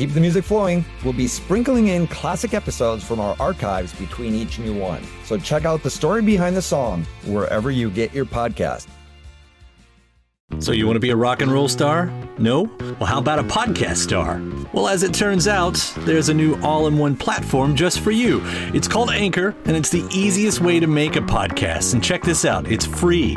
Keep the music flowing, we'll be sprinkling in classic episodes from our archives between each new one. So check out the story behind the song wherever you get your podcast. So, you want to be a rock and roll star? No? Well, how about a podcast star? Well, as it turns out, there's a new all in one platform just for you. It's called Anchor, and it's the easiest way to make a podcast. And check this out it's free.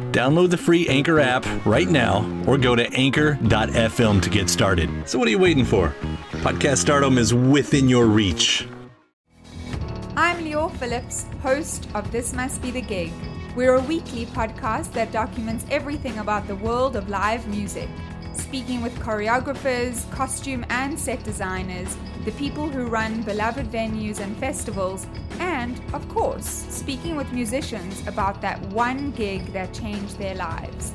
Download the free Anchor app right now or go to anchor.fm to get started. So, what are you waiting for? Podcast stardom is within your reach. I'm Leo Phillips, host of This Must Be the Gig. We're a weekly podcast that documents everything about the world of live music, speaking with choreographers, costume and set designers, the people who run beloved venues and festivals, and, of course, speaking with musicians about that one gig that changed their lives.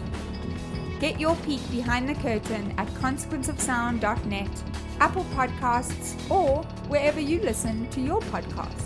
Get your peek behind the curtain at consequenceofsound.net, Apple Podcasts, or wherever you listen to your podcasts.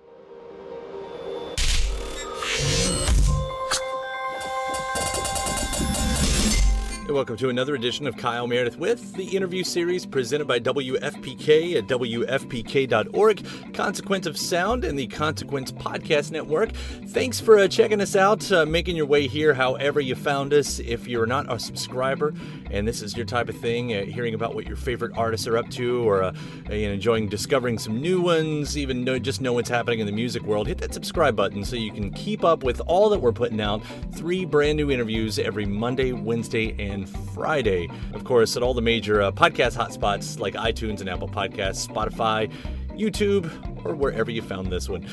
Welcome to another edition of Kyle Meredith with the interview series presented by WFPK at WFPK.org, Consequence of Sound, and the Consequence Podcast Network. Thanks for uh, checking us out, uh, making your way here however you found us. If you're not a subscriber and this is your type of thing, uh, hearing about what your favorite artists are up to, or uh, enjoying discovering some new ones, even know, just know what's happening in the music world, hit that subscribe button so you can keep up with all that we're putting out. Three brand new interviews every Monday, Wednesday, and Friday. Of course, at all the major uh, podcast hotspots like iTunes and Apple Podcasts, Spotify, YouTube, or wherever you found this one.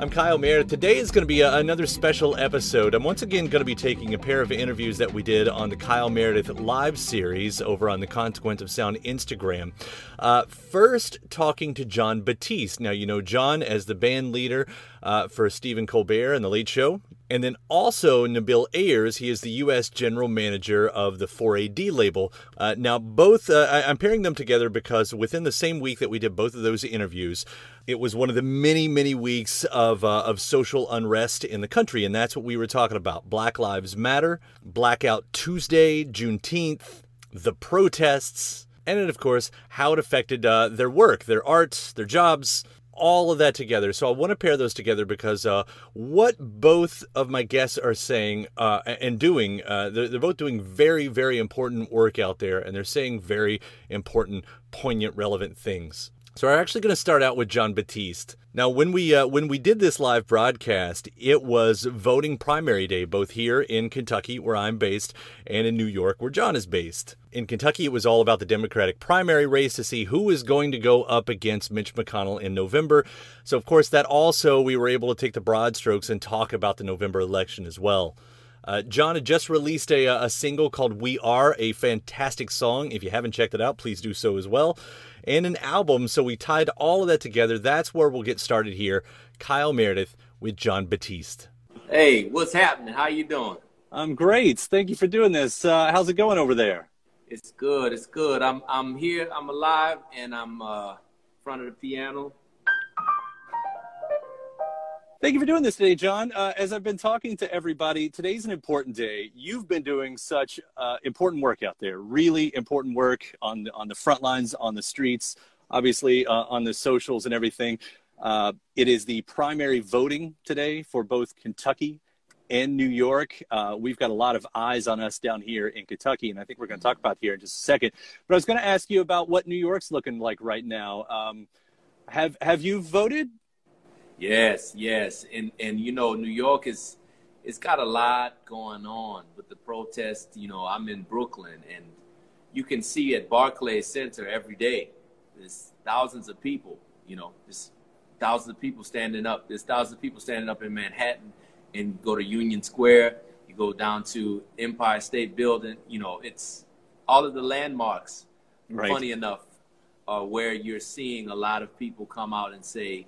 I'm Kyle Meredith. Today is going to be a, another special episode. I'm once again going to be taking a pair of interviews that we did on the Kyle Meredith live series over on the Consequence of Sound Instagram. Uh, first, talking to Jon Batiste. Now, you know Jon as the band leader uh, for Stephen Colbert and The Late Show. And then also Nabil Ayers, he is the U.S. General Manager of the 4AD label. Uh, now, both, uh, I, I'm pairing them together because within the same week that we did both of those interviews, it was one of the many, many weeks of, uh, of social unrest in the country. And that's what we were talking about Black Lives Matter, Blackout Tuesday, Juneteenth, the protests, and then, of course, how it affected uh, their work, their art, their jobs, all of that together. So I want to pair those together because uh, what both of my guests are saying uh, and doing, uh, they're, they're, both doing very, very important work out there, and they're saying very important, poignant, relevant things. So we're actually going to start out with Jon Batiste. Now, when we uh, when we did this live broadcast, it was voting primary day, both here in Kentucky, where I'm based, and in New York, where Jon is based. In Kentucky, it was all about the Democratic primary race to see who is going to go up against Mitch McConnell in November. So, of course, that also we were able to take the broad strokes and talk about the November election as well. Uh, Jon had just released a, a single called We Are, a fantastic song. If you haven't checked it out, please do so as well and an album. So we tied all of that together. That's where we'll get started here. Kyle Meredith with Jon Batiste. Hey, what's happening? How you doing? I'm great. Thank you for doing this. Uh, how's it going over there? It's good. It's good. I'm I'm here. I'm alive, and I'm uh, in front of the piano Thank you for doing this today, Jon. Uh, as I've been talking to everybody, today's an important day. You've been doing such uh, important work out there, really important work on the, on the front lines, on the streets, obviously uh, on the socials and everything. Uh, it is the primary voting today for both Kentucky and New York. Uh, we've got a lot of eyes on us down here in Kentucky, and I think we're going to talk about here in just a second. But I was going to ask you about what New York's looking like right now. Um, have have you voted? Yes, yes, and and you know New York is it's got a lot going on with the protest. You know, I'm in Brooklyn, and you can see at Barclays Center every day. There's thousands of people. You know, there's thousands of people standing up. There's thousands of people standing up in Manhattan, and go to Union Square. You go down to Empire State Building. You know, it's all of the landmarks. Right. Funny enough, are where you're seeing a lot of people come out and say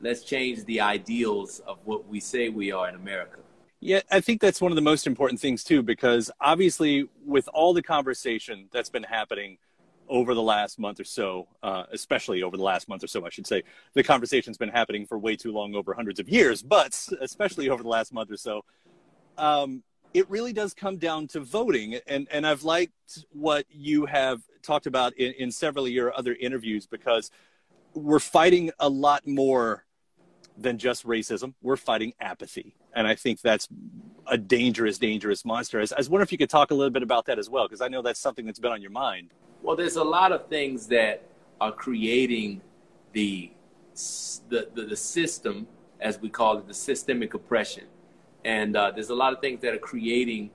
let's change the ideals of what we say we are in America. Yeah, I think that's one of the most important things too, because obviously, with all the conversation that's been happening over the last month or so, uh, especially over the last month or so, I should say, the conversation's been happening for way too long, over hundreds of years, but especially over the last month or so. Um, it really does come down to voting, and and I've liked what you have talked about in, in several of your other interviews because we're fighting a lot more than just racism. We're fighting apathy. And I think that's a dangerous, dangerous monster. I was wondering if you could talk a little bit about that as well, because I know that's something that's been on your mind. Well, there's a lot of things that are creating the, the, the, the system, as we call it, the systemic oppression. And uh, there's a lot of things that are creating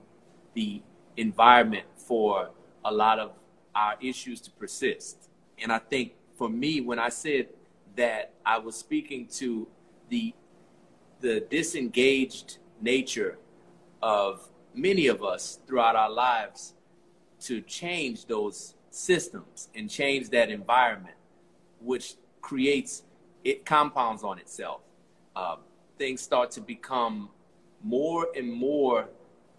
the environment for a lot of our issues to persist. And I think for me, when I said that I was speaking to the the disengaged nature of many of us throughout our lives to change those systems and change that environment, which creates it compounds on itself. Uh, things start to become more and more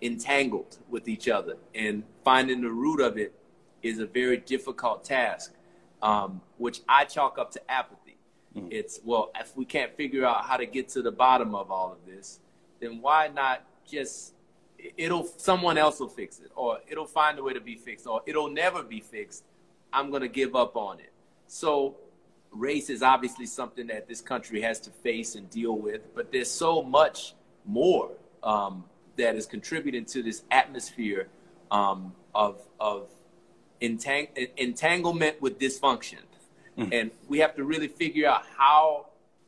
entangled with each other, and finding the root of it is a very difficult task, um, which I chalk up to apathy Mm-hmm. It's, well, if we can't figure out how to get to the bottom of all of this, then why not just, it'll, someone else will fix it, or it'll find a way to be fixed, or it'll never be fixed. I'm going to give up on it. So, race is obviously something that this country has to face and deal with, but there's so much more um, that is contributing to this atmosphere um, of, of entang- entanglement with dysfunction Mm. And we have to really figure out how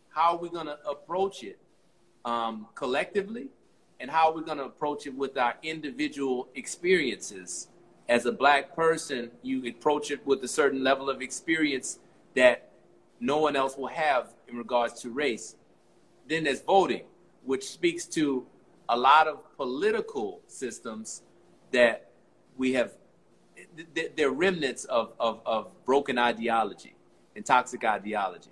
how we're going to approach it um, collectively and how we're going to approach it with our individual experiences. As a black person, you approach it with a certain level of experience that no one else will have in regards to race. Then there's voting, which speaks to a lot of political systems that we have, they're remnants of, of, of broken ideology and toxic ideology.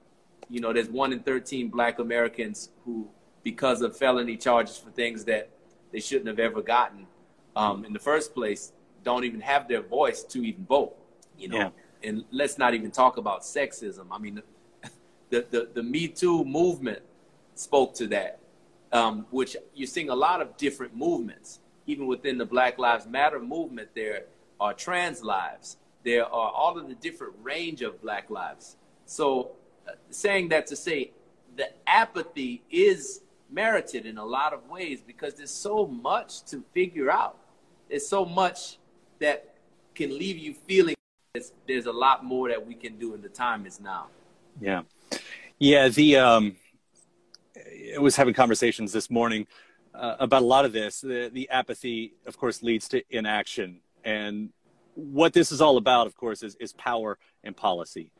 You know, there's one in 13 black Americans who, because of felony charges for things that they shouldn't have ever gotten um, in the first place, don't even have their voice to even vote. You know, yeah. and let's not even talk about sexism. I mean, the, the, the Me Too movement spoke to that, um, which you're seeing a lot of different movements. Even within the Black Lives Matter movement, there are trans lives there are all of the different range of black lives. So, uh, saying that to say the apathy is merited in a lot of ways because there's so much to figure out. There's so much that can leave you feeling there's, there's a lot more that we can do, and the time is now. Yeah. Yeah. The, um, I was having conversations this morning uh, about a lot of this. The, the apathy, of course, leads to inaction. And what this is all about, of course, is, is power and policy.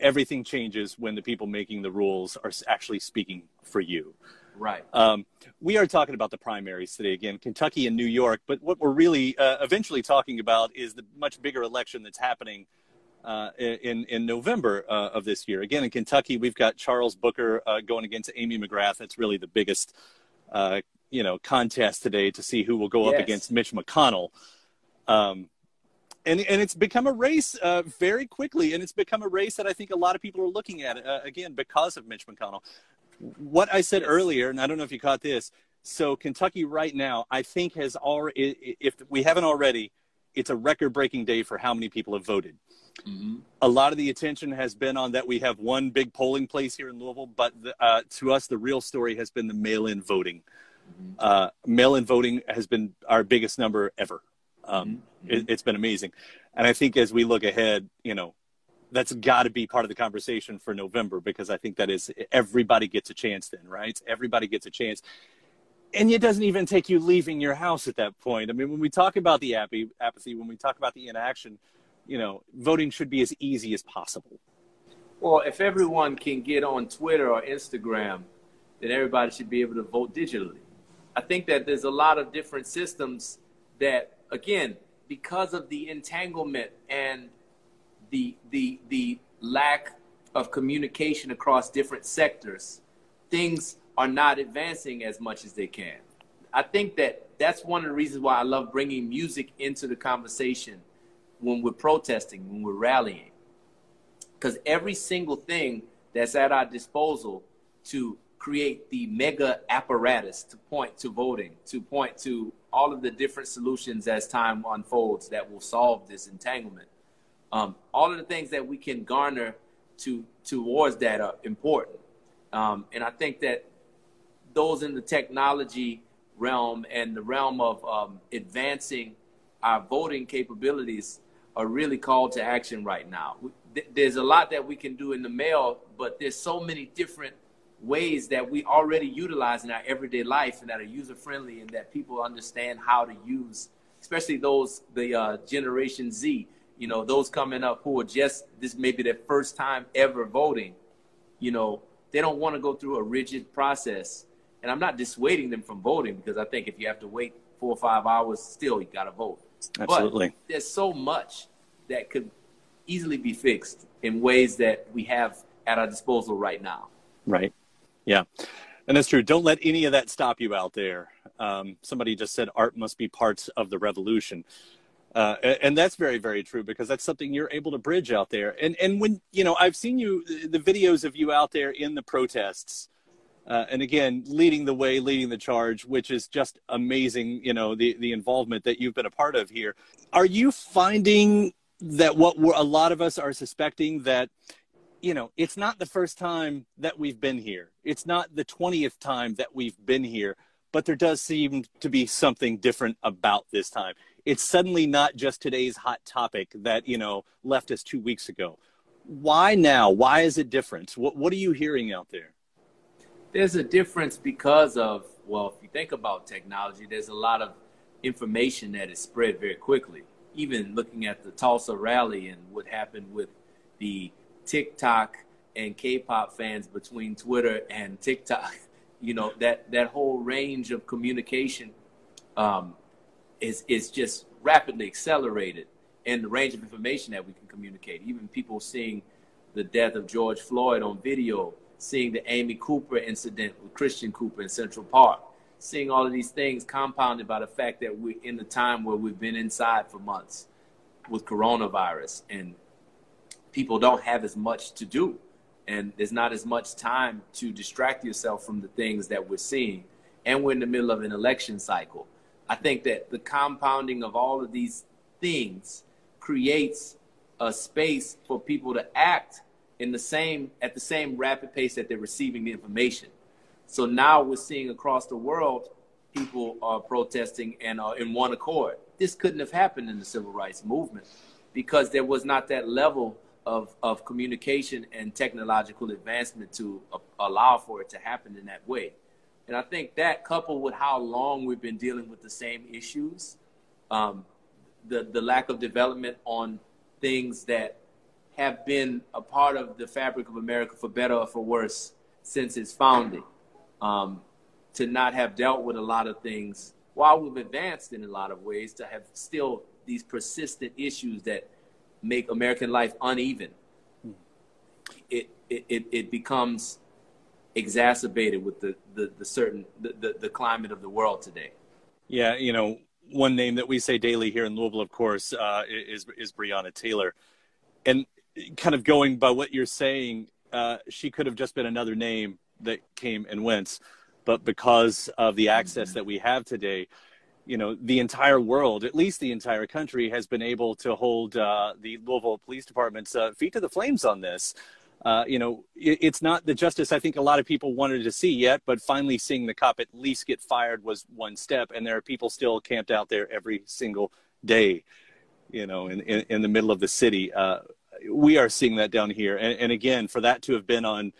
Everything changes when the people making the rules are actually speaking for you. Right. Um, we are talking about the primaries today again, Kentucky and New York. But what we're really uh, eventually talking about is the much bigger election that's happening uh, in in November uh, of this year. Again, in Kentucky, we've got Charles Booker uh, going against Amy McGrath. That's really the biggest, uh, you know, contest today to see who will go yes. up against Mitch McConnell. Um, and and it's become a race uh, very quickly, and it's become a race that I think a lot of people are looking at uh, again because of Mitch McConnell. What I said earlier, and I don't know if you caught this. So Kentucky right now, I think has already, if we haven't already, it's a record-breaking day for how many people have voted. Mm-hmm. A lot of the attention has been on that we have one big polling place here in Louisville, but the, uh, to us, the real story has been the mail-in voting. Mm-hmm. Uh, mail-in voting has been our biggest number ever. Um, mm-hmm. it, it's been amazing, and I think as we look ahead, you know, that's got to be part of the conversation for November because I think that is everybody gets a chance then, right? Everybody gets a chance. And it doesn't even take you leaving your house at that point. I mean, when we talk about the apathy, when we talk about the inaction, you know, voting should be as easy as possible. Well, if everyone can get on Twitter or Instagram, then everybody should be able to vote digitally. I think that there's a lot of different systems that, again, because of the entanglement and the the the lack of communication across different sectors, things are not advancing as much as they can. I think that that's one of the reasons why I love bringing music into the conversation when we're protesting, when we're rallying. Because every single thing that's at our disposal to create the mega apparatus to point to voting, to point to all of the different solutions as time unfolds that will solve this entanglement. Um, all of the things that we can garner to towards that are important. Um, and I think that those in the technology realm and the realm of um, advancing our voting capabilities are really called to action right now. There's a lot that we can do in the mail, but there's so many different ways that we already utilize in our everyday life and that are user friendly and that people understand how to use, especially those the uh, Generation Z. You know, those coming up who are just this may be their first time ever voting. You know, they don't want to go through a rigid process, and I'm not dissuading them from voting because I think if you have to wait four or five hours, still you got to vote. Absolutely. But there's so much that could easily be fixed in ways that we have at our disposal right now. Right. Yeah. And that's true. Don't let any of that stop you out there. Um, somebody just said art must be parts of the revolution. Uh, and that's very, very true because that's something you're able to bridge out there. And and when you know, I've seen you the videos of you out there in the protests, uh, and again, leading the way, leading the charge, which is just amazing. You know, the the involvement that you've been a part of here. Are you finding that what a lot of us are suspecting that you know it's not the first time that we've been here. It's not the 20th time that we've been here but there does seem to be something different about this time. It's suddenly not just today's hot topic that you know left us two weeks ago. Why now? Why is it different? What, what are you hearing out there? There's a difference because of well if you think about technology there's a lot of information that is spread very quickly. Even looking at the Tulsa rally and what happened with the TikTok and K-pop fans between Twitter and TikTok, you know that that whole range of communication um, is is just rapidly accelerated, and the range of information that we can communicate. Even people seeing the death of George Floyd on video, seeing the Amy Cooper incident with Christian Cooper in Central Park, seeing all of these things compounded by the fact that we're in the time where we've been inside for months with coronavirus and people don't have as much to do. And there's not as much time to distract yourself from the things that we're seeing. And we're in the middle of an election cycle. I think that the compounding of all of these things creates a space for people to act in the same at the same rapid pace that they're receiving the information. So now we're seeing across the world people are protesting and are in one accord. This couldn't have happened in the civil rights movement because there was not that level of, of communication and technological advancement to uh, allow for it to happen in that way. And I think that coupled with how long we've been dealing with the same issues, um, the, the lack of development on things that have been a part of the fabric of America for better or for worse since its founding. Um, to not have dealt with a lot of things while we've advanced in a lot of ways, to have still these persistent issues that make American life uneven. It, it, it becomes exacerbated with the, the, the certain the, the, the climate of the world today. Yeah, you know, one name that we say daily here in Louisville, of course, uh, is is Breonna Taylor, and kind of going by what you're saying, uh, she could have just been another name that came and went, but because of the access that we have today, you know, the entire world, at least the entire country, has been able to hold uh, the Louisville Police Department's uh, feet to the flames on this. Uh, you know, it, it's not the justice I think a lot of people wanted to see yet, but finally seeing the cop at least get fired was one step, and there are people still camped out there every single day, you know, in, in, in the middle of the city. Uh, we are seeing that down here. And, and again, for that to have been on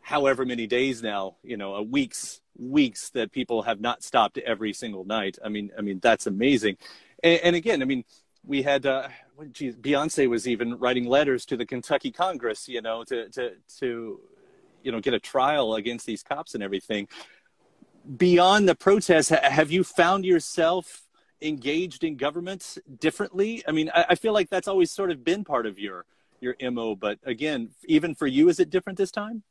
however many days now, you know, a weeks, weeks that people have not stopped every single night. I mean, I mean, that's amazing. And, and again, I mean, we had, uh, geez, Beyonce was even writing letters to the Kentucky Congress, you know, to, to, to, you know, get a trial against these cops and everything. Beyond the protests, have you found yourself engaged in government differently? I mean, I, I feel like that's always sort of been part of your your mo. But again, even for you, is it different this time?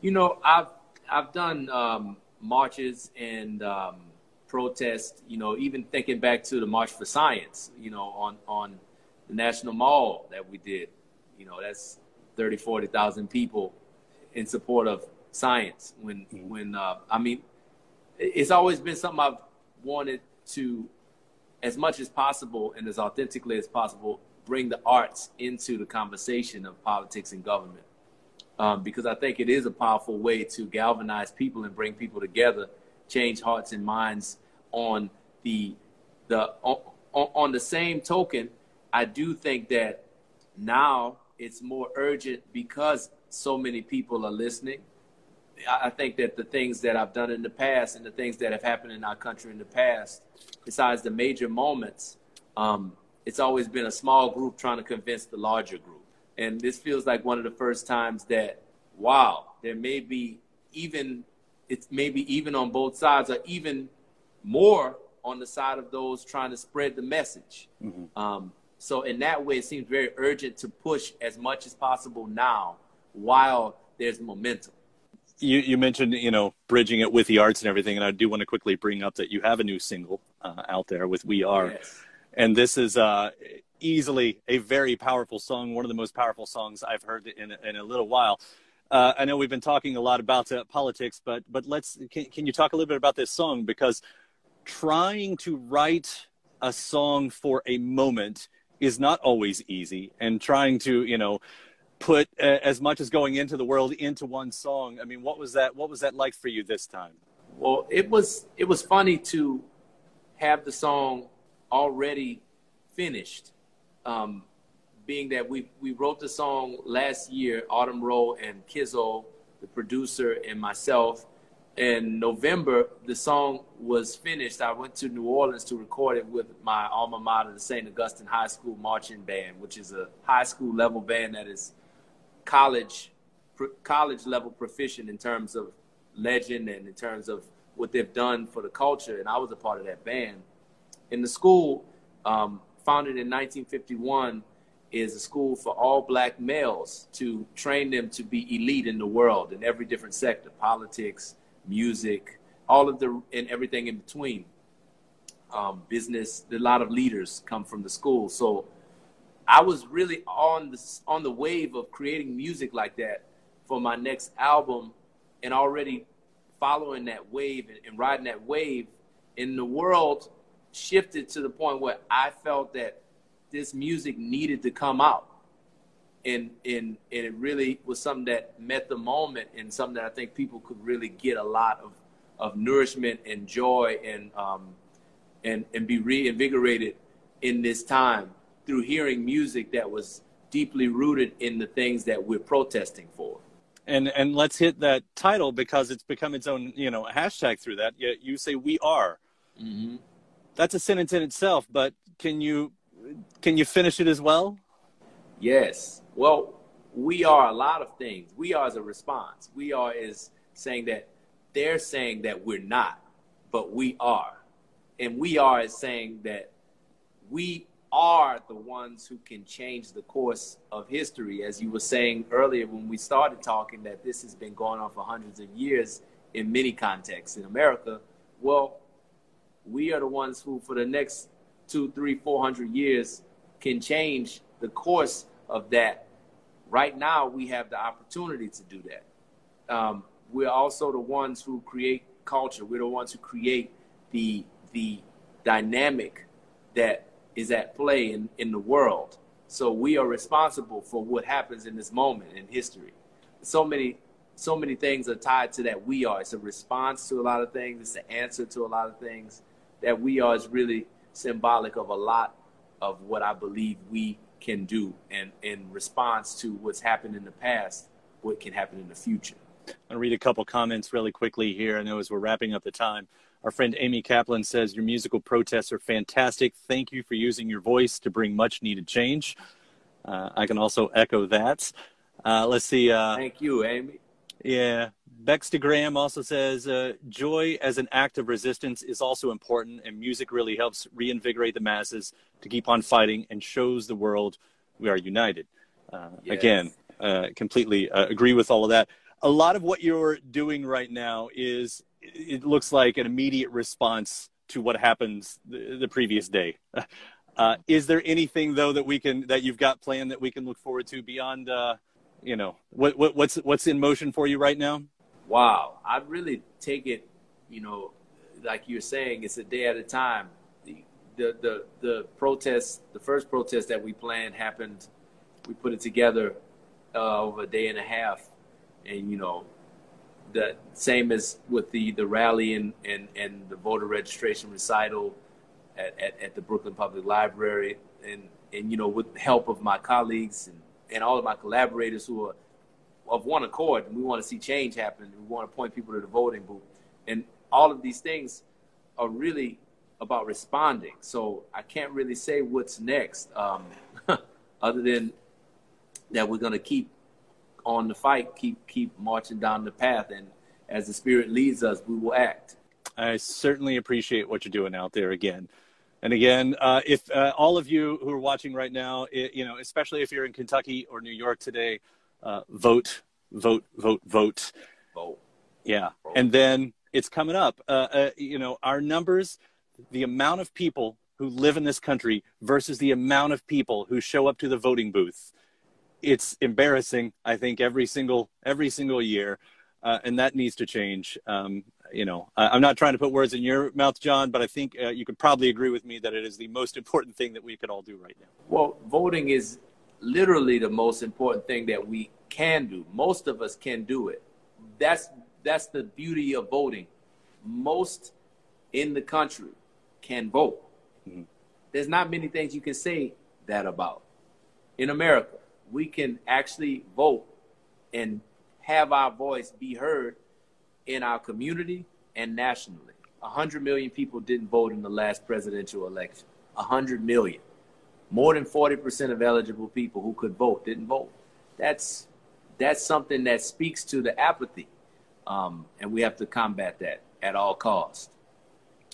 You know, I've I've done um, marches and um, protests. You know, even thinking back to the March for Science. You know, on on the National Mall that we did. You know, that's 30, 40,000 people in support of science. When mm-hmm. when uh, I mean, it's always been something I've wanted to, as much as possible and as authentically as possible, bring the arts into the conversation of politics and government. Um, because I think it is a powerful way to galvanize people and bring people together, change hearts and minds on the the on, on the same token. I do think that now it's more urgent because so many people are listening. I think that the things that I've done in the past and the things that have happened in our country in the past, besides the major moments, um, it's always been a small group trying to convince the larger group. And this feels like one of the first times that, wow, there may be even, it's maybe even on both sides or even more on the side of those trying to spread the message. Mm-hmm. Um, so in that way, it seems very urgent to push as much as possible now while there's momentum. You, you mentioned, you know, bridging it with the arts and everything, and I do want to quickly bring up that you have a new single uh, out there with We Are. Yes and this is uh, easily a very powerful song, one of the most powerful songs I've heard in, in a little while. Uh, I know we've been talking a lot about uh, politics, but but let's can, can you talk a little bit about this song because trying to write a song for a moment is not always easy, and trying to you know put uh, as much as going into the world into one song. I mean, what was that? What was that like for you this time? Well, it was it was funny to have the song already finished. Um, being that we we wrote the song last year, Autumn Rowe and Kizzo, the producer, and myself. In November, the song was finished. I went to New Orleans to record it with my alma mater, the St. Augustine High School Marching Band, which is a high school level band that is college college level proficient in terms of legend and in terms of what they've done for the culture. And I was a part of that band in the school, um, founded in 1951, is a school for all black males to train them to be elite in the world in every different sector politics, music, all of the, and everything in between. Um, business, a lot of leaders come from the school. So I was really on the, on the wave of creating music like that for my next album and already following that wave and, and riding that wave in the world shifted to the point where I felt that this music needed to come out. And, and, and it really was something that met the moment and something that I think people could really get a lot of, of nourishment and joy and, um, and, and be reinvigorated in this time through hearing music that was deeply rooted in the things that we're protesting for. And and let's hit that title because it's become its own you know hashtag through that. You, you say we are. Mm-hmm. That's a sentence in itself, but can you can you finish it as well? Yes. Well, we are a lot of things. We are as a response. We are is saying that they're saying that we're not, but we are. And we are is saying that we are the ones who can change the course of history. As you were saying earlier when we started talking, that this has been going on for hundreds of years in many contexts in America. Well, we are the ones who, for the next two, three, four hundred years, can change the course of that. Right now, we have the opportunity to do that. Um, we're also the ones who create culture. We're the ones who create the the dynamic that is at play in, in the world. So we are responsible for what happens in this moment in history. So many so many things are tied to that we are. It's a response to a lot of things, it's an answer to a lot of things. That we are is really symbolic of a lot of what I believe we can do and in response to what's happened in the past, what can happen in the future. I'll read a couple comments really quickly here. I know as we're wrapping up the time. Our friend Amy Kaplan says, Your musical protests are fantastic. Thank you for using your voice to bring much needed change. Uh, I can also echo that. Uh, let's see. Uh, Thank you, Amy. Yeah. Bexta Graham also says, uh, Joy as an act of resistance is also important, and music really helps reinvigorate the masses to keep on fighting and shows the world we are united. Uh, Yes. Again, uh, completely uh, agree with all of that a lot of what you're doing right now is it looks like an immediate response to what happens the, the previous day. Uh, is there anything though that we can that you've got planned that we can look forward to beyond uh, you know what, what what's what's in motion for you right now? Wow, I really take it, you know, like you're saying, it's a day at a time. The the the, the protest, the first protest that we planned happened. We put it together uh, over a day and a half, and you know, the same as with the the rally and and, and the voter registration recital at, at, at the Brooklyn Public Library, and and you know, with the help of my colleagues and, and all of my collaborators who are of one accord, and we want to see change happen. We want to point people to the voting booth, and all of these things are really about responding. So I can't really say what's next, um, other than that we're going to keep on the fight, keep keep marching down the path, and as the Spirit leads us, we will act. I certainly appreciate what you're doing out there again. And again, uh, if uh, all of you who are watching right now, it, you know, especially if you're in Kentucky or New York today, uh, vote, vote, vote, vote. Vote. Yeah. And then it's coming up. Uh, uh, you know, our numbers, the amount of people who live in this country versus the amount of people who show up to the voting booth. It's embarrassing. I think every single every single year, uh, and that needs to change. Um, you know, I, I'm not trying to put words in your mouth, Jon, but I think uh, you could probably agree with me that it is the most important thing that we could all do right now. Well, voting is literally the most important thing that we can do. Most of us can do it. That's that's the beauty of voting. Most in the country can vote. There's not many things you can say that about. In America, we can actually vote and have our voice be heard in our community and nationally. Hundred million people didn't vote in the last presidential election. Hundred million more than 40% of eligible people who could vote didn't vote. That's that's something that speaks to the apathy, um, and we have to combat that at all costs.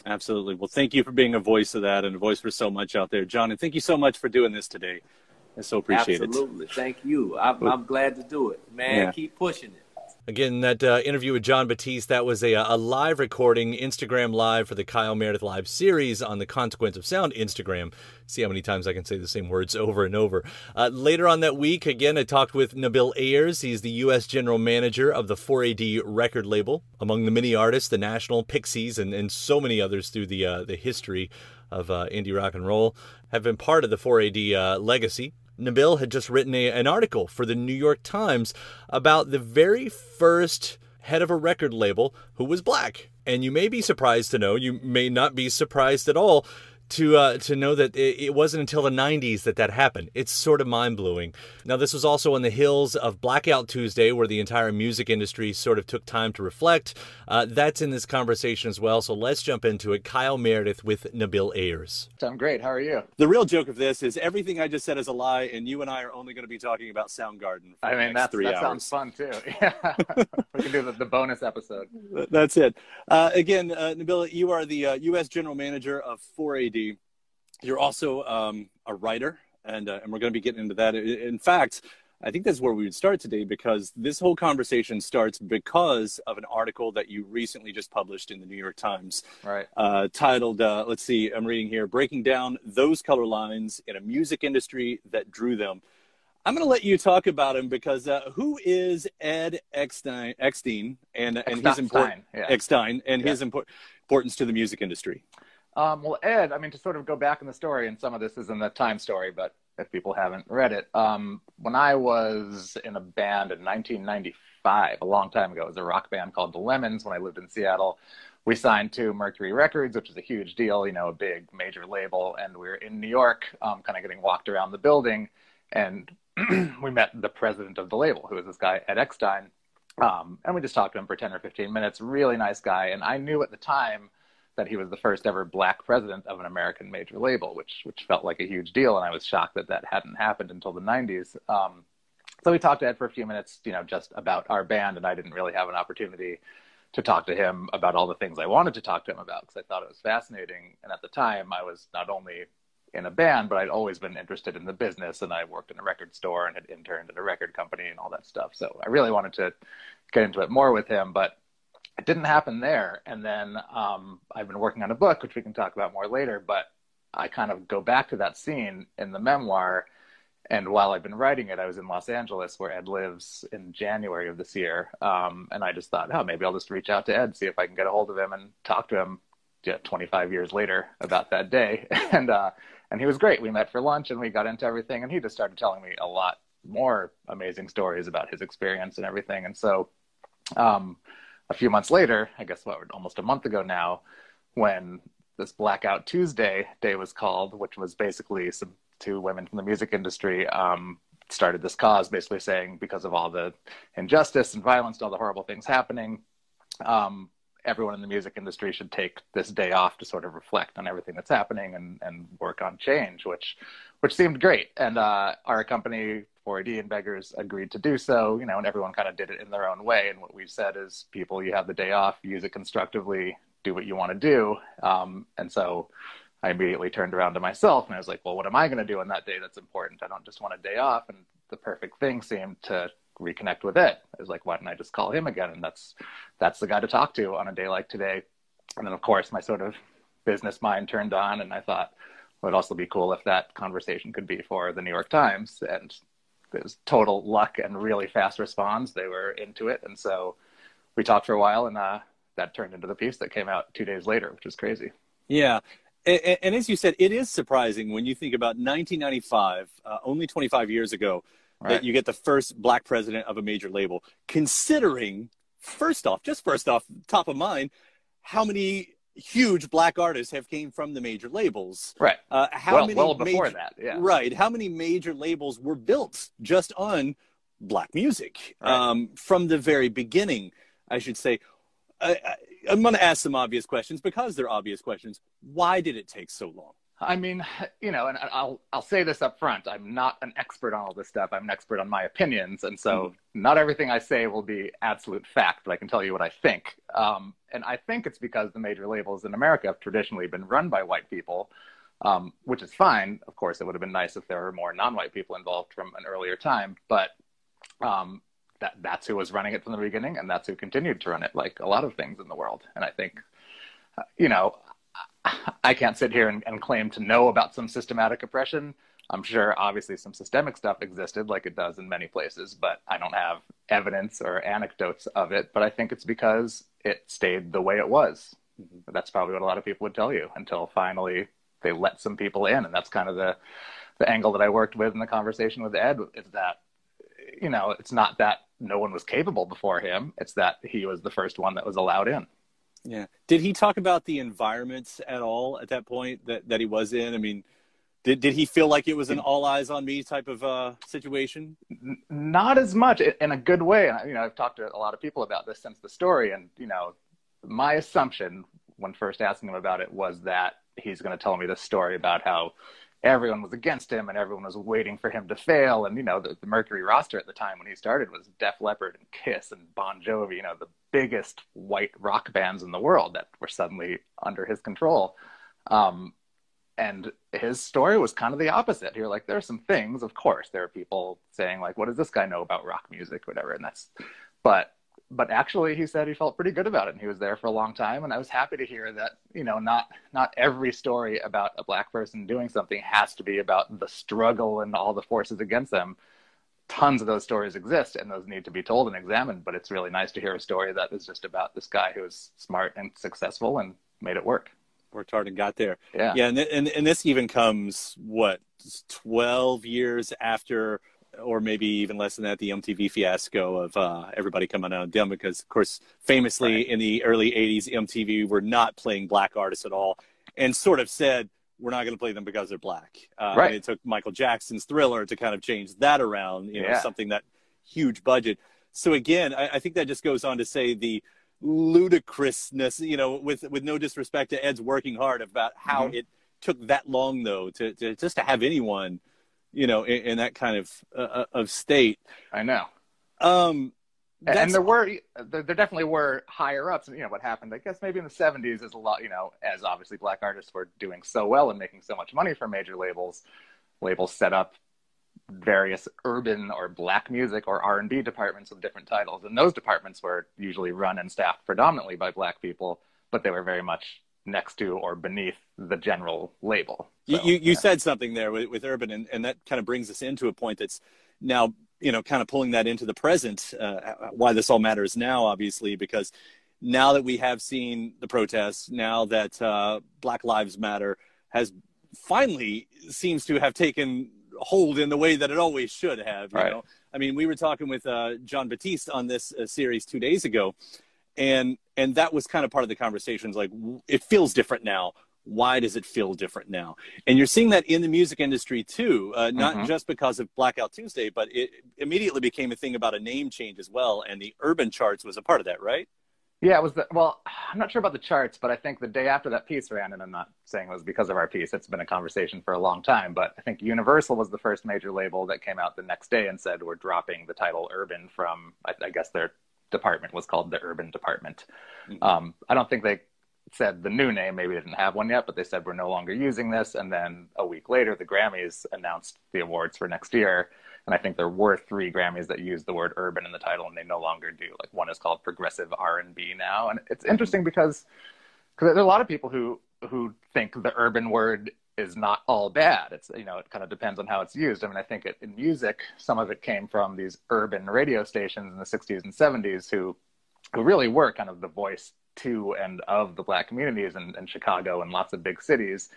Absolutely. Well, thank you for being a voice of that and a voice for so much out there, Jon. And thank you so much for doing this today. I so appreciate it. Absolutely. Thank you. I'm, I'm glad to do it, man. Yeah. Keep pushing it. Again, that uh, interview with Jon Batiste, that was a, a live recording, Instagram Live for the Kyle Meredith Live series on the Consequence of Sound Instagram. See how many times I can say the same words over and over. Uh, later on that week, again, I talked with Nabil Ayers. He's the U.S. General Manager of the 4AD record label. Among the many artists, the National, Pixies, and, and so many others through the, uh, the history of uh, indie rock and roll have been part of the 4AD uh, legacy. Nabil had just written a, an article for the New York Times about the very first head of a record label who was black. And you may be surprised to know, you may not be surprised at all to uh, to know that it, it, wasn't until the 90s that that happened. It's sort of mind blowing. Now, this was also on the hills of Blackout Tuesday, where the entire music industry sort of took time to reflect. Uh, that's in this conversation as well. So let's jump into it. Kyle Meredith with Nabil Ayers. I'm great. How are you? The real joke of this is everything I just said is a lie, and you and I are only going to be talking about Soundgarden. I mean, that's, that hours. sounds fun too. Yeah, we can do the, the bonus episode. That's it. Uh, again, uh, Nabil, you are the U.S. Uh, General Manager of 4AD. You're also um, a writer, and uh, and we're going to be getting into that. In fact, I think that's where we would start today because this whole conversation starts because of an article that you recently just published in the New York Times, right? Uh, titled, uh, let's see, I'm reading here, "Breaking Down Those Color Lines in a Music Industry That Drew Them." I'm going to let you talk about him because uh, who is Ed Eckstein, Eckstein and and his important yeah. Eckstein and yeah. his import, importance to the music industry? Um, well, Ed, I mean, to sort of go back in the story, and some of this is in the time story, but if people haven't read it, um, when I was in a band in 1995, a long time ago, it was a rock band called the Lemons when I lived in Seattle. We signed to Mercury Records, which is a huge deal, you know, a big major label, and we were in New York, um, kind of getting walked around the building, and we met the president of the label, who was this guy Ed Eckstein, um, and we just talked to him for 10 or 15 minutes. Really nice guy, and I knew at the time that he was the first ever black president of an American major label, which which felt like a huge deal, and I was shocked that that hadn't happened until the '90s. Um, so we talked to Ed for a few minutes, you know, just about our band, and I didn't really have an opportunity to talk to him about all the things I wanted to talk to him about because I thought it was fascinating. And at the time, I was not only in a band, but I'd always been interested in the business, and I worked in a record store and had interned at a record company and all that stuff. So I really wanted to get into it more with him, but it didn't happen there. And then um, I've been working on a book, which we can talk about more later, but I kind of go back to that scene in the memoir. And while I've been writing it, I was in Los Angeles, where Ed lives, in January of this year. Um, and I just thought, oh, maybe I'll just reach out to Ed, see if I can get a hold of him and talk to him yeah, 25 years later about that day. and uh, and he was great. We met for lunch and we got into everything. And he just started telling me a lot more amazing stories about his experience and everything. And so um, a few months later, I guess what, almost a month ago now, when this Blackout Tuesday day was called, which was basically some two women from the music industry um, started this cause, basically saying because of all the injustice and violence, and all the horrible things happening, um, everyone in the music industry should take this day off to sort of reflect on everything that's happening and, and work on change, which which seemed great. And uh, our company 4AD and Beggars agreed to do so, you know, and everyone kind of did it in their own way. And what we said is, people, you have the day off, use it constructively, do what you want to do. Um, and so I immediately turned around to myself and I was like, well, what am I going to do on that day that's important? I don't just want a day off. And the perfect thing seemed to reconnect with it. I was like, why don't I just call him again? And that's that's the guy to talk to on a day like today. And then of course my sort of business mind turned on and I thought, it would also be cool if that conversation could be for the New York Times. And it was total luck and really fast response. They were into it, and so we talked for a while, and uh, that turned into the piece that came out two days later, which is crazy. Yeah. And, and as you said, it is surprising when you think about 1995, uh, only 25 years ago, right. that you get the first black president of a major label. Considering, first off, just first off, top of mind, how many huge black artists have came from the major labels. Right. Uh, how well, many well before major, that, yeah. Right. How many major labels were built just on black music right. um, from the very beginning? I should say. I, I, I'm going to ask some obvious questions because they're obvious questions. Why did it take so long? I mean, you know, and I'll I'll say this up front. I'm not an expert on all this stuff. I'm an expert on my opinions, and so mm-hmm. not everything I say will be absolute fact. But I can tell you what I think. Um, and I think it's because the major labels in America have traditionally been run by white people, um, which is fine. Of course, it would have been nice if there were more non-white people involved from an earlier time, but um, that that's who was running it from the beginning, and that's who continued to run it, like a lot of things in the world. And I think, uh, you know, I can't sit here and, and, claim to know about some systematic oppression. I'm sure obviously some systemic stuff existed like it does in many places, but I don't have evidence or anecdotes of it. But I think it's because it stayed the way it was. Mm-hmm. That's probably what a lot of people would tell you until finally they let some people in. And that's kind of the, the angle that I worked with in the conversation with Ed is that, you know, it's not that no one was capable before him. It's that he was the first one that was allowed in. Yeah. Did he talk about the environments at all at that point that, that he was in? I mean, did did he feel like it was an all eyes on me type of uh, situation? Not as much, in a good way. And you know, I've talked to a lot of people about this since the story, and you know, my assumption when first asking him about it was that he's going to tell me this story about how everyone was against him and everyone was waiting for him to fail. And, you know, the, the, Mercury roster at the time when he started was Def Leppard and Kiss and Bon Jovi, you know, the biggest white rock bands in the world that were suddenly under his control. Um, and his story was kind of the opposite. You're like, there are some things, of course, there are people saying like, what does this guy know about rock music, whatever. And that's, but but actually he said he felt pretty good about it and he was there for a long time and i was happy to hear that you know not not every story about a black person doing something has to be about the struggle and all the forces against them. Tons of those stories exist and those need to be told and examined but it's really nice to hear a story that is just about this guy who was smart and successful and made it work. Worked hard and got there. Yeah. Yeah and, and, and this even comes what 12 years after or maybe even less than that, the MTV fiasco of uh, everybody coming out them because, of course, famously right. in the early 80s, MTV were not playing black artists at all and sort of said, we're not going to play them because they're black. Uh, right. it took Michael Jackson's Thriller to kind of change that around, you know, yeah. something that huge budget. So again, I, I think that just goes on to say the ludicrousness, you know, with with no disrespect to Ed's working hard about how mm-hmm. it took that long though to, to just to have anyone you know, in, in that kind of uh, uh, of state. I know. Um, and there were there, definitely were higher ups and you know what happened i guess maybe in the 70s is a lot you know as obviously black artists were doing so well and making so much money for major labels labels set up various urban or black music or r&b departments with different titles and those departments were usually run and staffed predominantly by black people but they were very much next to or beneath the general label. You you, you said something there with, with urban, and, and that kind of brings us into a point that's now you know kind of pulling that into the present. Uh, why this all matters now, obviously, because now that we have seen the protests, now that uh, Black Lives Matter has finally seems to have taken hold in the way that it always should have. You right. know, I mean, we were talking with uh, Jon Batiste on this uh, series two days ago, and and that was kind of part of the conversations like it feels different now why does it feel different now and you're seeing that in the music industry too uh, not mm-hmm. just because of blackout tuesday but it immediately became a thing about a name change as well and the urban charts was a part of that right yeah it was the, well i'm not sure about the charts but i think the day after that piece ran and i'm not saying it was because of our piece it's been a conversation for a long time but i think universal was the first major label that came out the next day and said we're dropping the title urban from i, I guess their department was called the urban department. Mm-hmm. Um, I don't think they said the new name, maybe they didn't have one yet, but they said we're no longer using this. And then a week later, the Grammys announced the awards for next year. And I think there were three Grammys that used the word urban in the title, and they no longer do. Like one is called progressive R and B now, and it's mm-hmm. interesting because because there are a lot of people who who think the urban word is not all bad. It's you know it kind of depends on how it's used. I mean, I think it, in music, some of it came from these urban radio stations in the '60s and '70s who who really were kind of the voice to and of the black communities in, in Chicago and lots of big cities,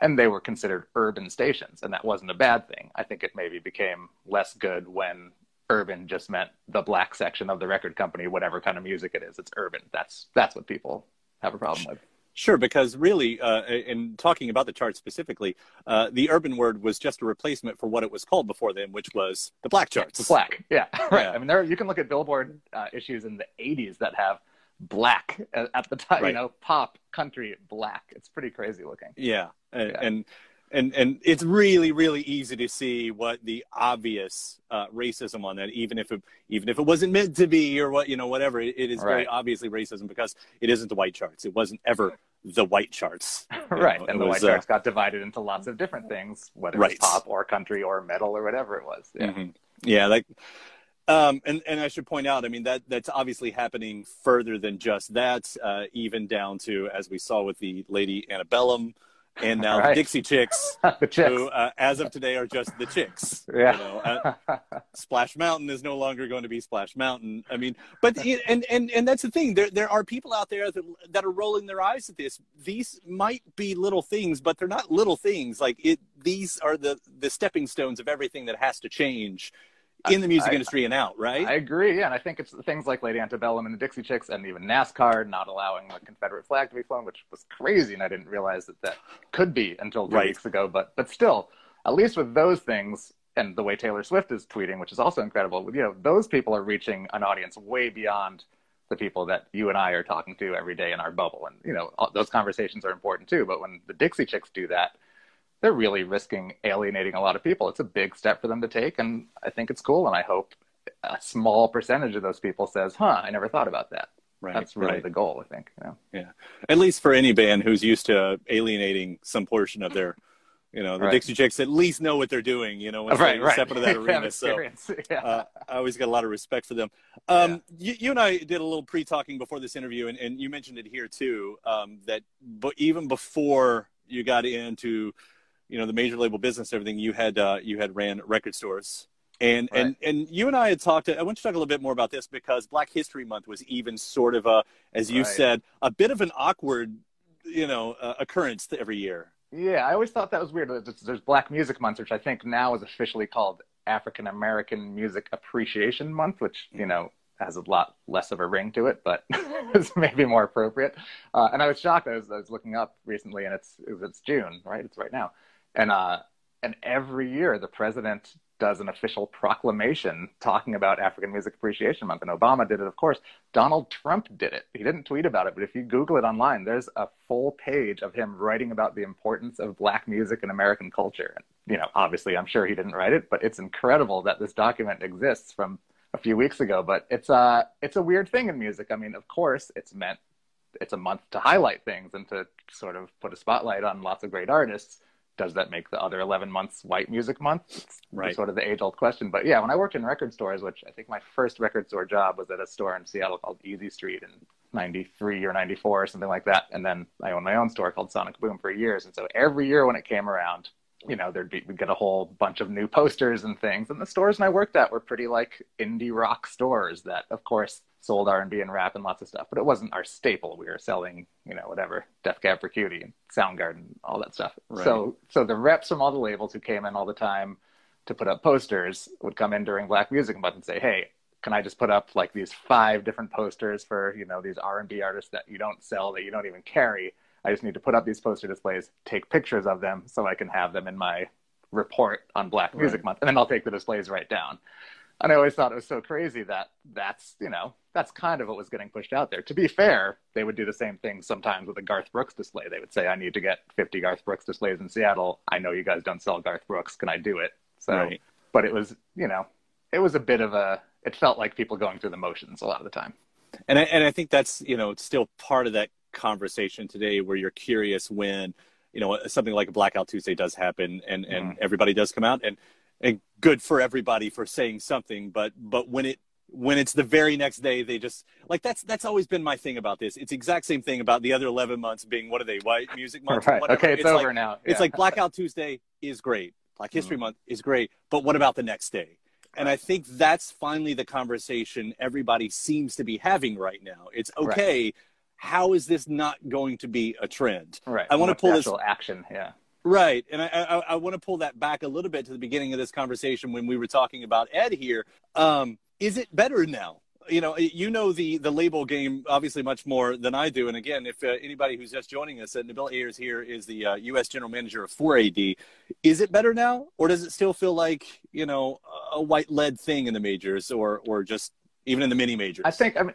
and they were considered urban stations, and that wasn't a bad thing. I think it maybe became less good when urban just meant the black section of the record company, whatever kind of music it is. It's urban. That's that's what people have a problem with. Sure, because really, uh, in talking about the chart specifically, uh, the urban word was just a replacement for what it was called before then, which was the black charts. The black, yeah, right. Yeah. I mean, there you can look at Billboard uh, issues in the '80s that have black at the time. Right. You know, pop, country, black. It's pretty crazy looking. Yeah, and, yeah. and and and it's really really easy to see what the obvious uh, racism on that even if it even if it wasn't meant to be or what you know whatever it, it is right. very obviously racism because it isn't the white charts it wasn't ever the white charts right know, and the was, white charts uh, got divided into lots of different things whether right. it's pop or country or metal or whatever it was yeah mm-hmm. yeah like um, and, and I should point out, I mean, that that's obviously happening further than just that, uh, even down to, as we saw with the Lady Antebellum, and now right. the Dixie Chicks, the chicks. who, uh, as of today, are just the Chicks. Yeah. You know, uh, Splash Mountain is no longer going to be Splash Mountain. I mean, but and and and that's the thing. There there are people out there that that are rolling their eyes at this. These might be little things, but they're not little things. Like it, these are the the stepping stones of everything that has to change in the music I, industry and out, right? I agree. Yeah, and I think it's things like Lady Antebellum and the Dixie Chicks, and even NASCAR not allowing the Confederate flag to be flown, which was crazy, and I didn't realize that that could be until two Right. weeks ago. But but still, at least with those things, and the way Taylor Swift is tweeting, which is also incredible. You know, those people are reaching an audience way beyond the people that you and I are talking to every day in our bubble, and you know, all, those conversations are important too. But when the Dixie Chicks do that they're really risking alienating a lot of people. It's a big step for them to take, and I think it's cool. And I hope a small percentage of those people says, "Huh, I never thought about that." Right, That's really right. the goal, I think. You know? Yeah, at least for any band who's used to alienating some portion of their, you know, the Right. Dixie Chicks at least know what they're doing. You know, once right, they right. step into that arena. so experience. yeah. uh, I always got a lot of respect for them. Um, you, you and I did a little pre-talking before this interview, and, and you mentioned it here too. Um, that, but even before you got into, you know, the major label business, everything you had, uh, you had ran record stores, and and and you and I had talked. I want you to talk a little bit more about this because Black History Month was even sort of a, as you Right. said, a bit of an awkward, you know, uh, occurrence to every year. Yeah, I always thought that was weird. There's, Black Music Month, which I think now is officially called African American Music Appreciation Month, which you know has a lot less of a ring to it, but is maybe more appropriate. Uh, and I was shocked. I was, I was looking up recently, and it's it's June, right? It's right now, and uh, and every year the president does an official proclamation talking about African Music Appreciation Month, and Obama did it, of course. Donald Trump did it. He didn't tweet about it, but if you Google it online, there's a full page of him writing about the importance of Black music in American culture. And, you know, obviously, I'm sure he didn't write it, but it's incredible that this document exists from a few weeks ago. But it's a it's a weird thing in music. I mean, of course, it's meant it's a month to highlight things and to sort of put a spotlight on lots of great artists. Does that make the other 11 months white music month? Right. sort of the age old question. But yeah, when I worked in record stores, which I think my first record store job was at a store in Seattle called Easy Street in 93 or 94 or something like that. And then I owned my own store called Sonic Boom for years. And so every year when it came around, you know, there'd be, we'd get a whole bunch of new posters and things. And the stores I worked at were pretty like indie rock stores that, of course, sold R&B and rap and lots of stuff, but it wasn't our staple. We were selling, you know, whatever, Death Cab for Cutie and Soundgarden, all that stuff. Right. So, so the reps from all the labels who came in all the time to put up posters would come in during Black Music Month and say, "Hey, can I just put up like these five different posters for you know these R&B artists that you don't sell that you don't even carry? I just need to put up these poster displays, take pictures of them so I can have them in my report on Black Music Month, and then I'll take the displays right down." And I always thought it was so crazy that that's you know that's kind of what was getting pushed out there. To be fair, they would do the same thing sometimes with a Garth Brooks display. They would say, "I need to get 50 Garth Brooks displays in Seattle. I know you guys don't sell Garth Brooks. Can I do it?" So, Right. but it was you know it was a bit of a it felt like people going through the motions a lot of the time. and I, and I think that's you know it's still part of that conversation today where you're curious when you know something like a blackout Tuesday does happen and and mm-hmm. everybody does come out and and good for everybody for saying something but but when it when it's the very next day they just like that's that's always been my thing about this it's the exact same thing about the other 11 months being what are they white music month Right. whatever. Okay, it's over like, now. it's like blackout Tuesday is great Black History mm. Month is great but what about the next day and I think that's finally the conversation everybody seems to be having right now. It's Right. okay. How is this not going to be a trend? Right. I want to pull this action. Yeah. Right, and I, I, I want to pull that back a little bit to the beginning of this conversation when we were talking about Ed here. Um, is it better now? You know, you know the the label game obviously much more than I do. And again, if uh, anybody who's just joining us, uh, Nabil Ayers here is the uh, U.S. General Manager of 4AD. Is it better now, or does it still feel like you know a white lead thing in the majors, or or just even in the mini majors? I think I mean,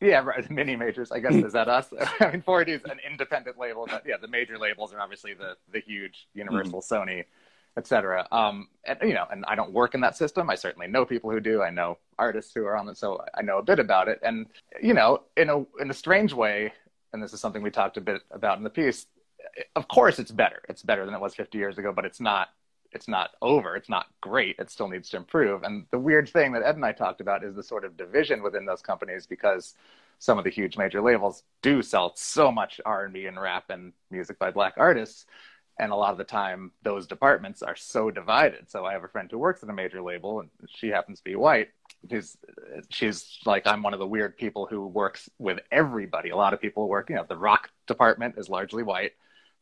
yeah, right. Mini majors. I guess is that us? I mean, 4AD is an independent label, but yeah, the major labels are obviously the the huge Universal, Sony, etc. Um, and you know, and I don't work in that system. I certainly know people who do. I know artists who are on it, so I know a bit about it. And you know, in a in a strange way, and this is something we talked a bit about in the piece. Of course, it's better. It's better than it was 50 years ago, but it's not it's not over. It's not great. It still needs to improve. And the weird thing that Ed and I talked about is the sort of division within those companies because some of the huge major labels do sell so much R&B and rap and music by black artists. And a lot of the time, those departments are so divided. So I have a friend who works at a major label, and she happens to be white. She's, she's like, I'm one of the weird people who works with everybody. A lot of people work, you know, the rock department is largely white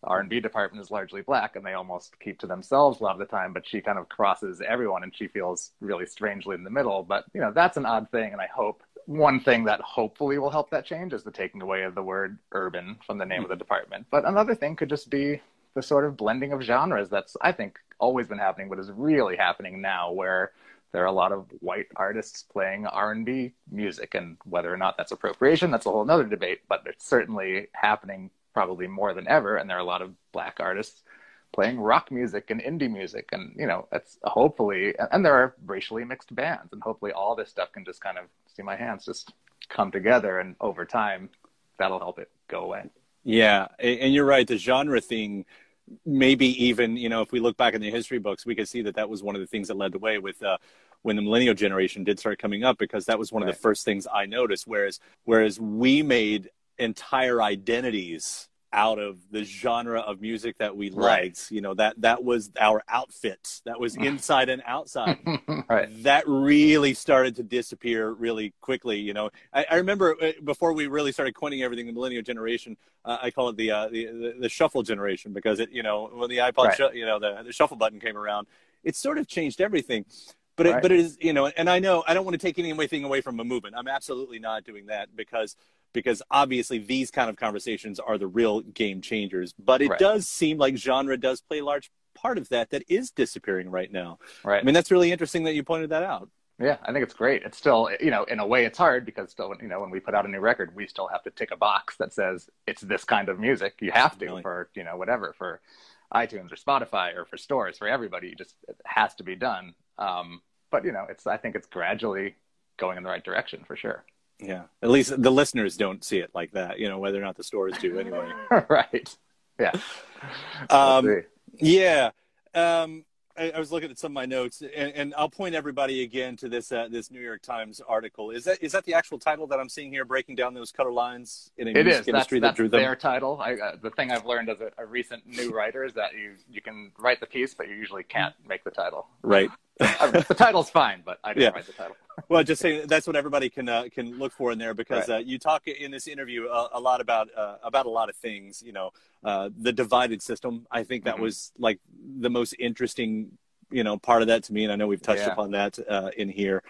R&B department is largely black and they almost keep to themselves a lot of the time, but she kind of crosses everyone and she feels really strangely in the middle. But, you know, that's an odd thing. And I hope one thing that hopefully will help that change is the taking away of the word urban from the name of the department. But another thing could just be the sort of blending of genres that's, I think, always been happening, but is really happening now where there are a lot of white artists playing R&B music and whether or not that's appropriation, that's a whole other debate, but it's certainly happening probably more than ever. And there are a lot of black artists playing rock music and indie music. And, you know, that's hopefully, and there are racially mixed bands. And hopefully all this stuff can just kind of see my hands just come together. And over time, that'll help it go away. Yeah. And you're right. The genre thing, maybe even, you know, if we look back in the history books, we could see that that was one of the things that led the way with, uh, when the millennial generation did start coming up because that was one right. of the first things I noticed. Whereas, whereas we made entire identities out of the genre of music that we right. liked. You know, that that was our outfit. That was inside and outside. right. That really started to disappear really quickly. You know, I, I remember uh, before we really started coining everything, the millennial generation. Uh, I call it the, uh, the, the the shuffle generation because it, you know, when the iPod, right. sh- you know, the, the shuffle button came around, it sort of changed everything. But it, right. but it is, you know, and I know I don't want to take anything away from a movement. I'm absolutely not doing that because because obviously these kind of conversations are the real game changers. But it right. does seem like genre does play a large part of that that is disappearing right now. Right. I mean, that's really interesting that you pointed that out. Yeah, I think it's great. It's still, you know, in a way, it's hard because still, you know, when we put out a new record, we still have to tick a box that says it's this kind of music. You have to really? for, you know, whatever for iTunes or Spotify or for stores for everybody. You just it has to be done. Um, but you know, it's I think it's gradually going in the right direction for sure. Yeah. At least the listeners don't see it like that, you know, whether or not the stores do anyway. right. Yeah. Um, yeah. Um, I, I, was looking at some of my notes, and, and I'll point everybody again to this uh, this New York Times article. Is that is that the actual title that I'm seeing here, breaking down those color lines in a it music is. industry that's, that drew them? their title. I, uh, the thing I've learned as a, a recent new writer is that you you can write the piece, but you usually can't make the title. Right. the title's fine, but I didn't yeah. write the title. well, just saying that's what everybody can uh, can look for in there because right. uh, you talk in this interview a, a lot about uh, about a lot of things. You know, uh, the divided system. I think that mm-hmm. was like the most interesting, you know, part of that to me, and I know we've touched yeah. upon that uh, in here.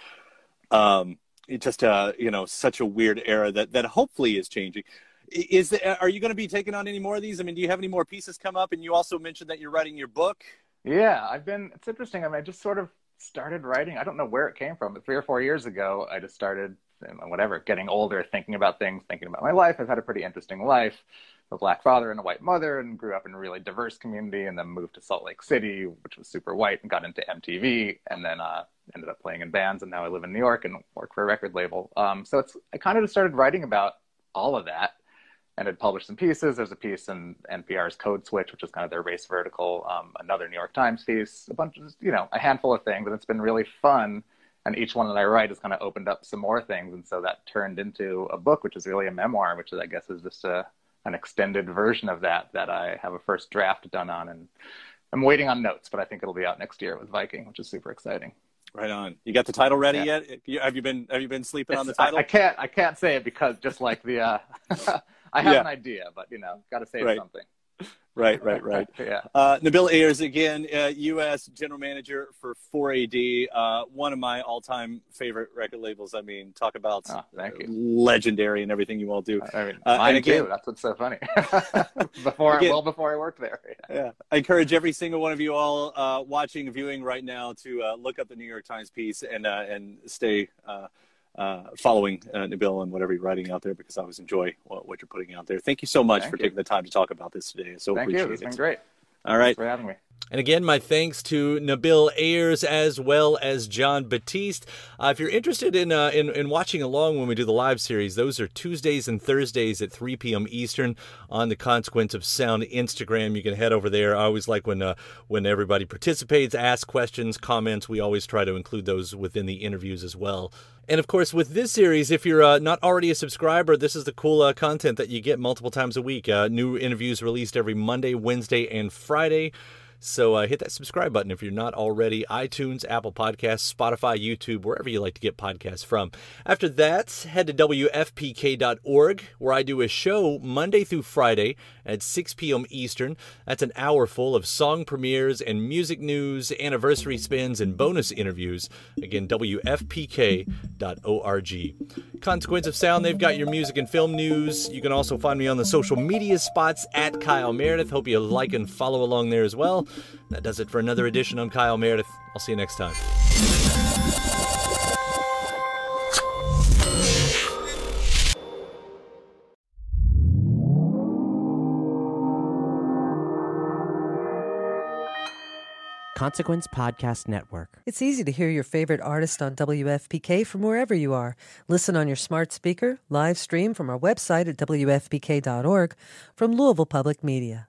Um, it's just uh, you know such a weird era that that hopefully is changing. Is the, are you going to be taking on any more of these? I mean, do you have any more pieces come up? And you also mentioned that you're writing your book. Yeah, I've been. It's interesting. I mean, I just sort of started writing. I don't know where it came from, but three or four years ago, I just started, whatever, getting older, thinking about things, thinking about my life. I've had a pretty interesting life, a black father and a white mother, and grew up in a really diverse community, and then moved to Salt Lake City, which was super white, and got into MTV, and then uh, ended up playing in bands, and now I live in New York and work for a record label. Um, so it's I kind of just started writing about all of that and had published some pieces. There's a piece in NPR's Code Switch, which is kind of their race vertical, um, another New York Times piece, a bunch of, you know, a handful of things. And it's been really fun. And each one that I write has kind of opened up some more things. And so that turned into a book, which is really a memoir, which is, I guess, is just a, an extended version of that, that I have a first draft done on. And I'm waiting on notes, but I think it'll be out next year with Viking, which is super exciting. Right on. You got the title ready yeah. yet? Have you been Have you been sleeping it's, on the title? I, I, can't. I can't say it because just like the uh, I have yeah. an idea, but you know, got to say right. something. Right, right, right. yeah. Uh, Nabil Ayers again, uh, U.S. General Manager for 4AD, uh, one of my all-time favorite record labels. I mean, talk about oh, legendary and everything you all do. I mean, uh, mine again, too. That's what's so funny. before, again, well, before I worked there. Yeah. yeah. I encourage every single one of you all uh, watching, viewing right now to uh, look up the New York Times piece and and stay uh, following uh, Nabil and whatever you're writing out there because I always enjoy what, what you're putting out there. Thank you so much Thank for you. taking the time to talk about this today. So Thank appreciate you. It's it. been great. All right. Thanks for having me. And again, my thanks to Nabil Ayers as well as Jon Batiste. Uh, if you're interested in, uh, in, in watching along when we do the live series, those are Tuesdays and Thursdays at 3 p.m. Eastern on the Consequence of Sound Instagram. You can head over there. I always like when uh, when everybody participates, asks questions, comments. We always try to include those within the interviews as well. And of course, with this series, if you're uh, not already a subscriber, this is the cool uh, content that you get multiple times a week. Uh, new interviews released every Monday, Wednesday, and Friday. So uh, hit that subscribe button if you're not already. iTunes, Apple Podcasts, Spotify, YouTube, wherever you like to get podcasts from. After that, head to WFPK.org, where I do a show Monday through Friday at 6 p.m. Eastern. That's an hour full of song premieres and music news, anniversary spins, and bonus interviews. Again, WFPK.org. Consequence of Sound, they've got your music and film news. You can also find me on the social media spots at Kyle Meredith. Hope you like and follow along there as well. That does it for another edition. I'm Kyle Meredith. I'll see you next time. Consequence Podcast Network. It's easy to hear your favorite artist on WFPK from wherever you are. Listen on your smart speaker, live stream from our website at WFPK.org from Louisville Public Media.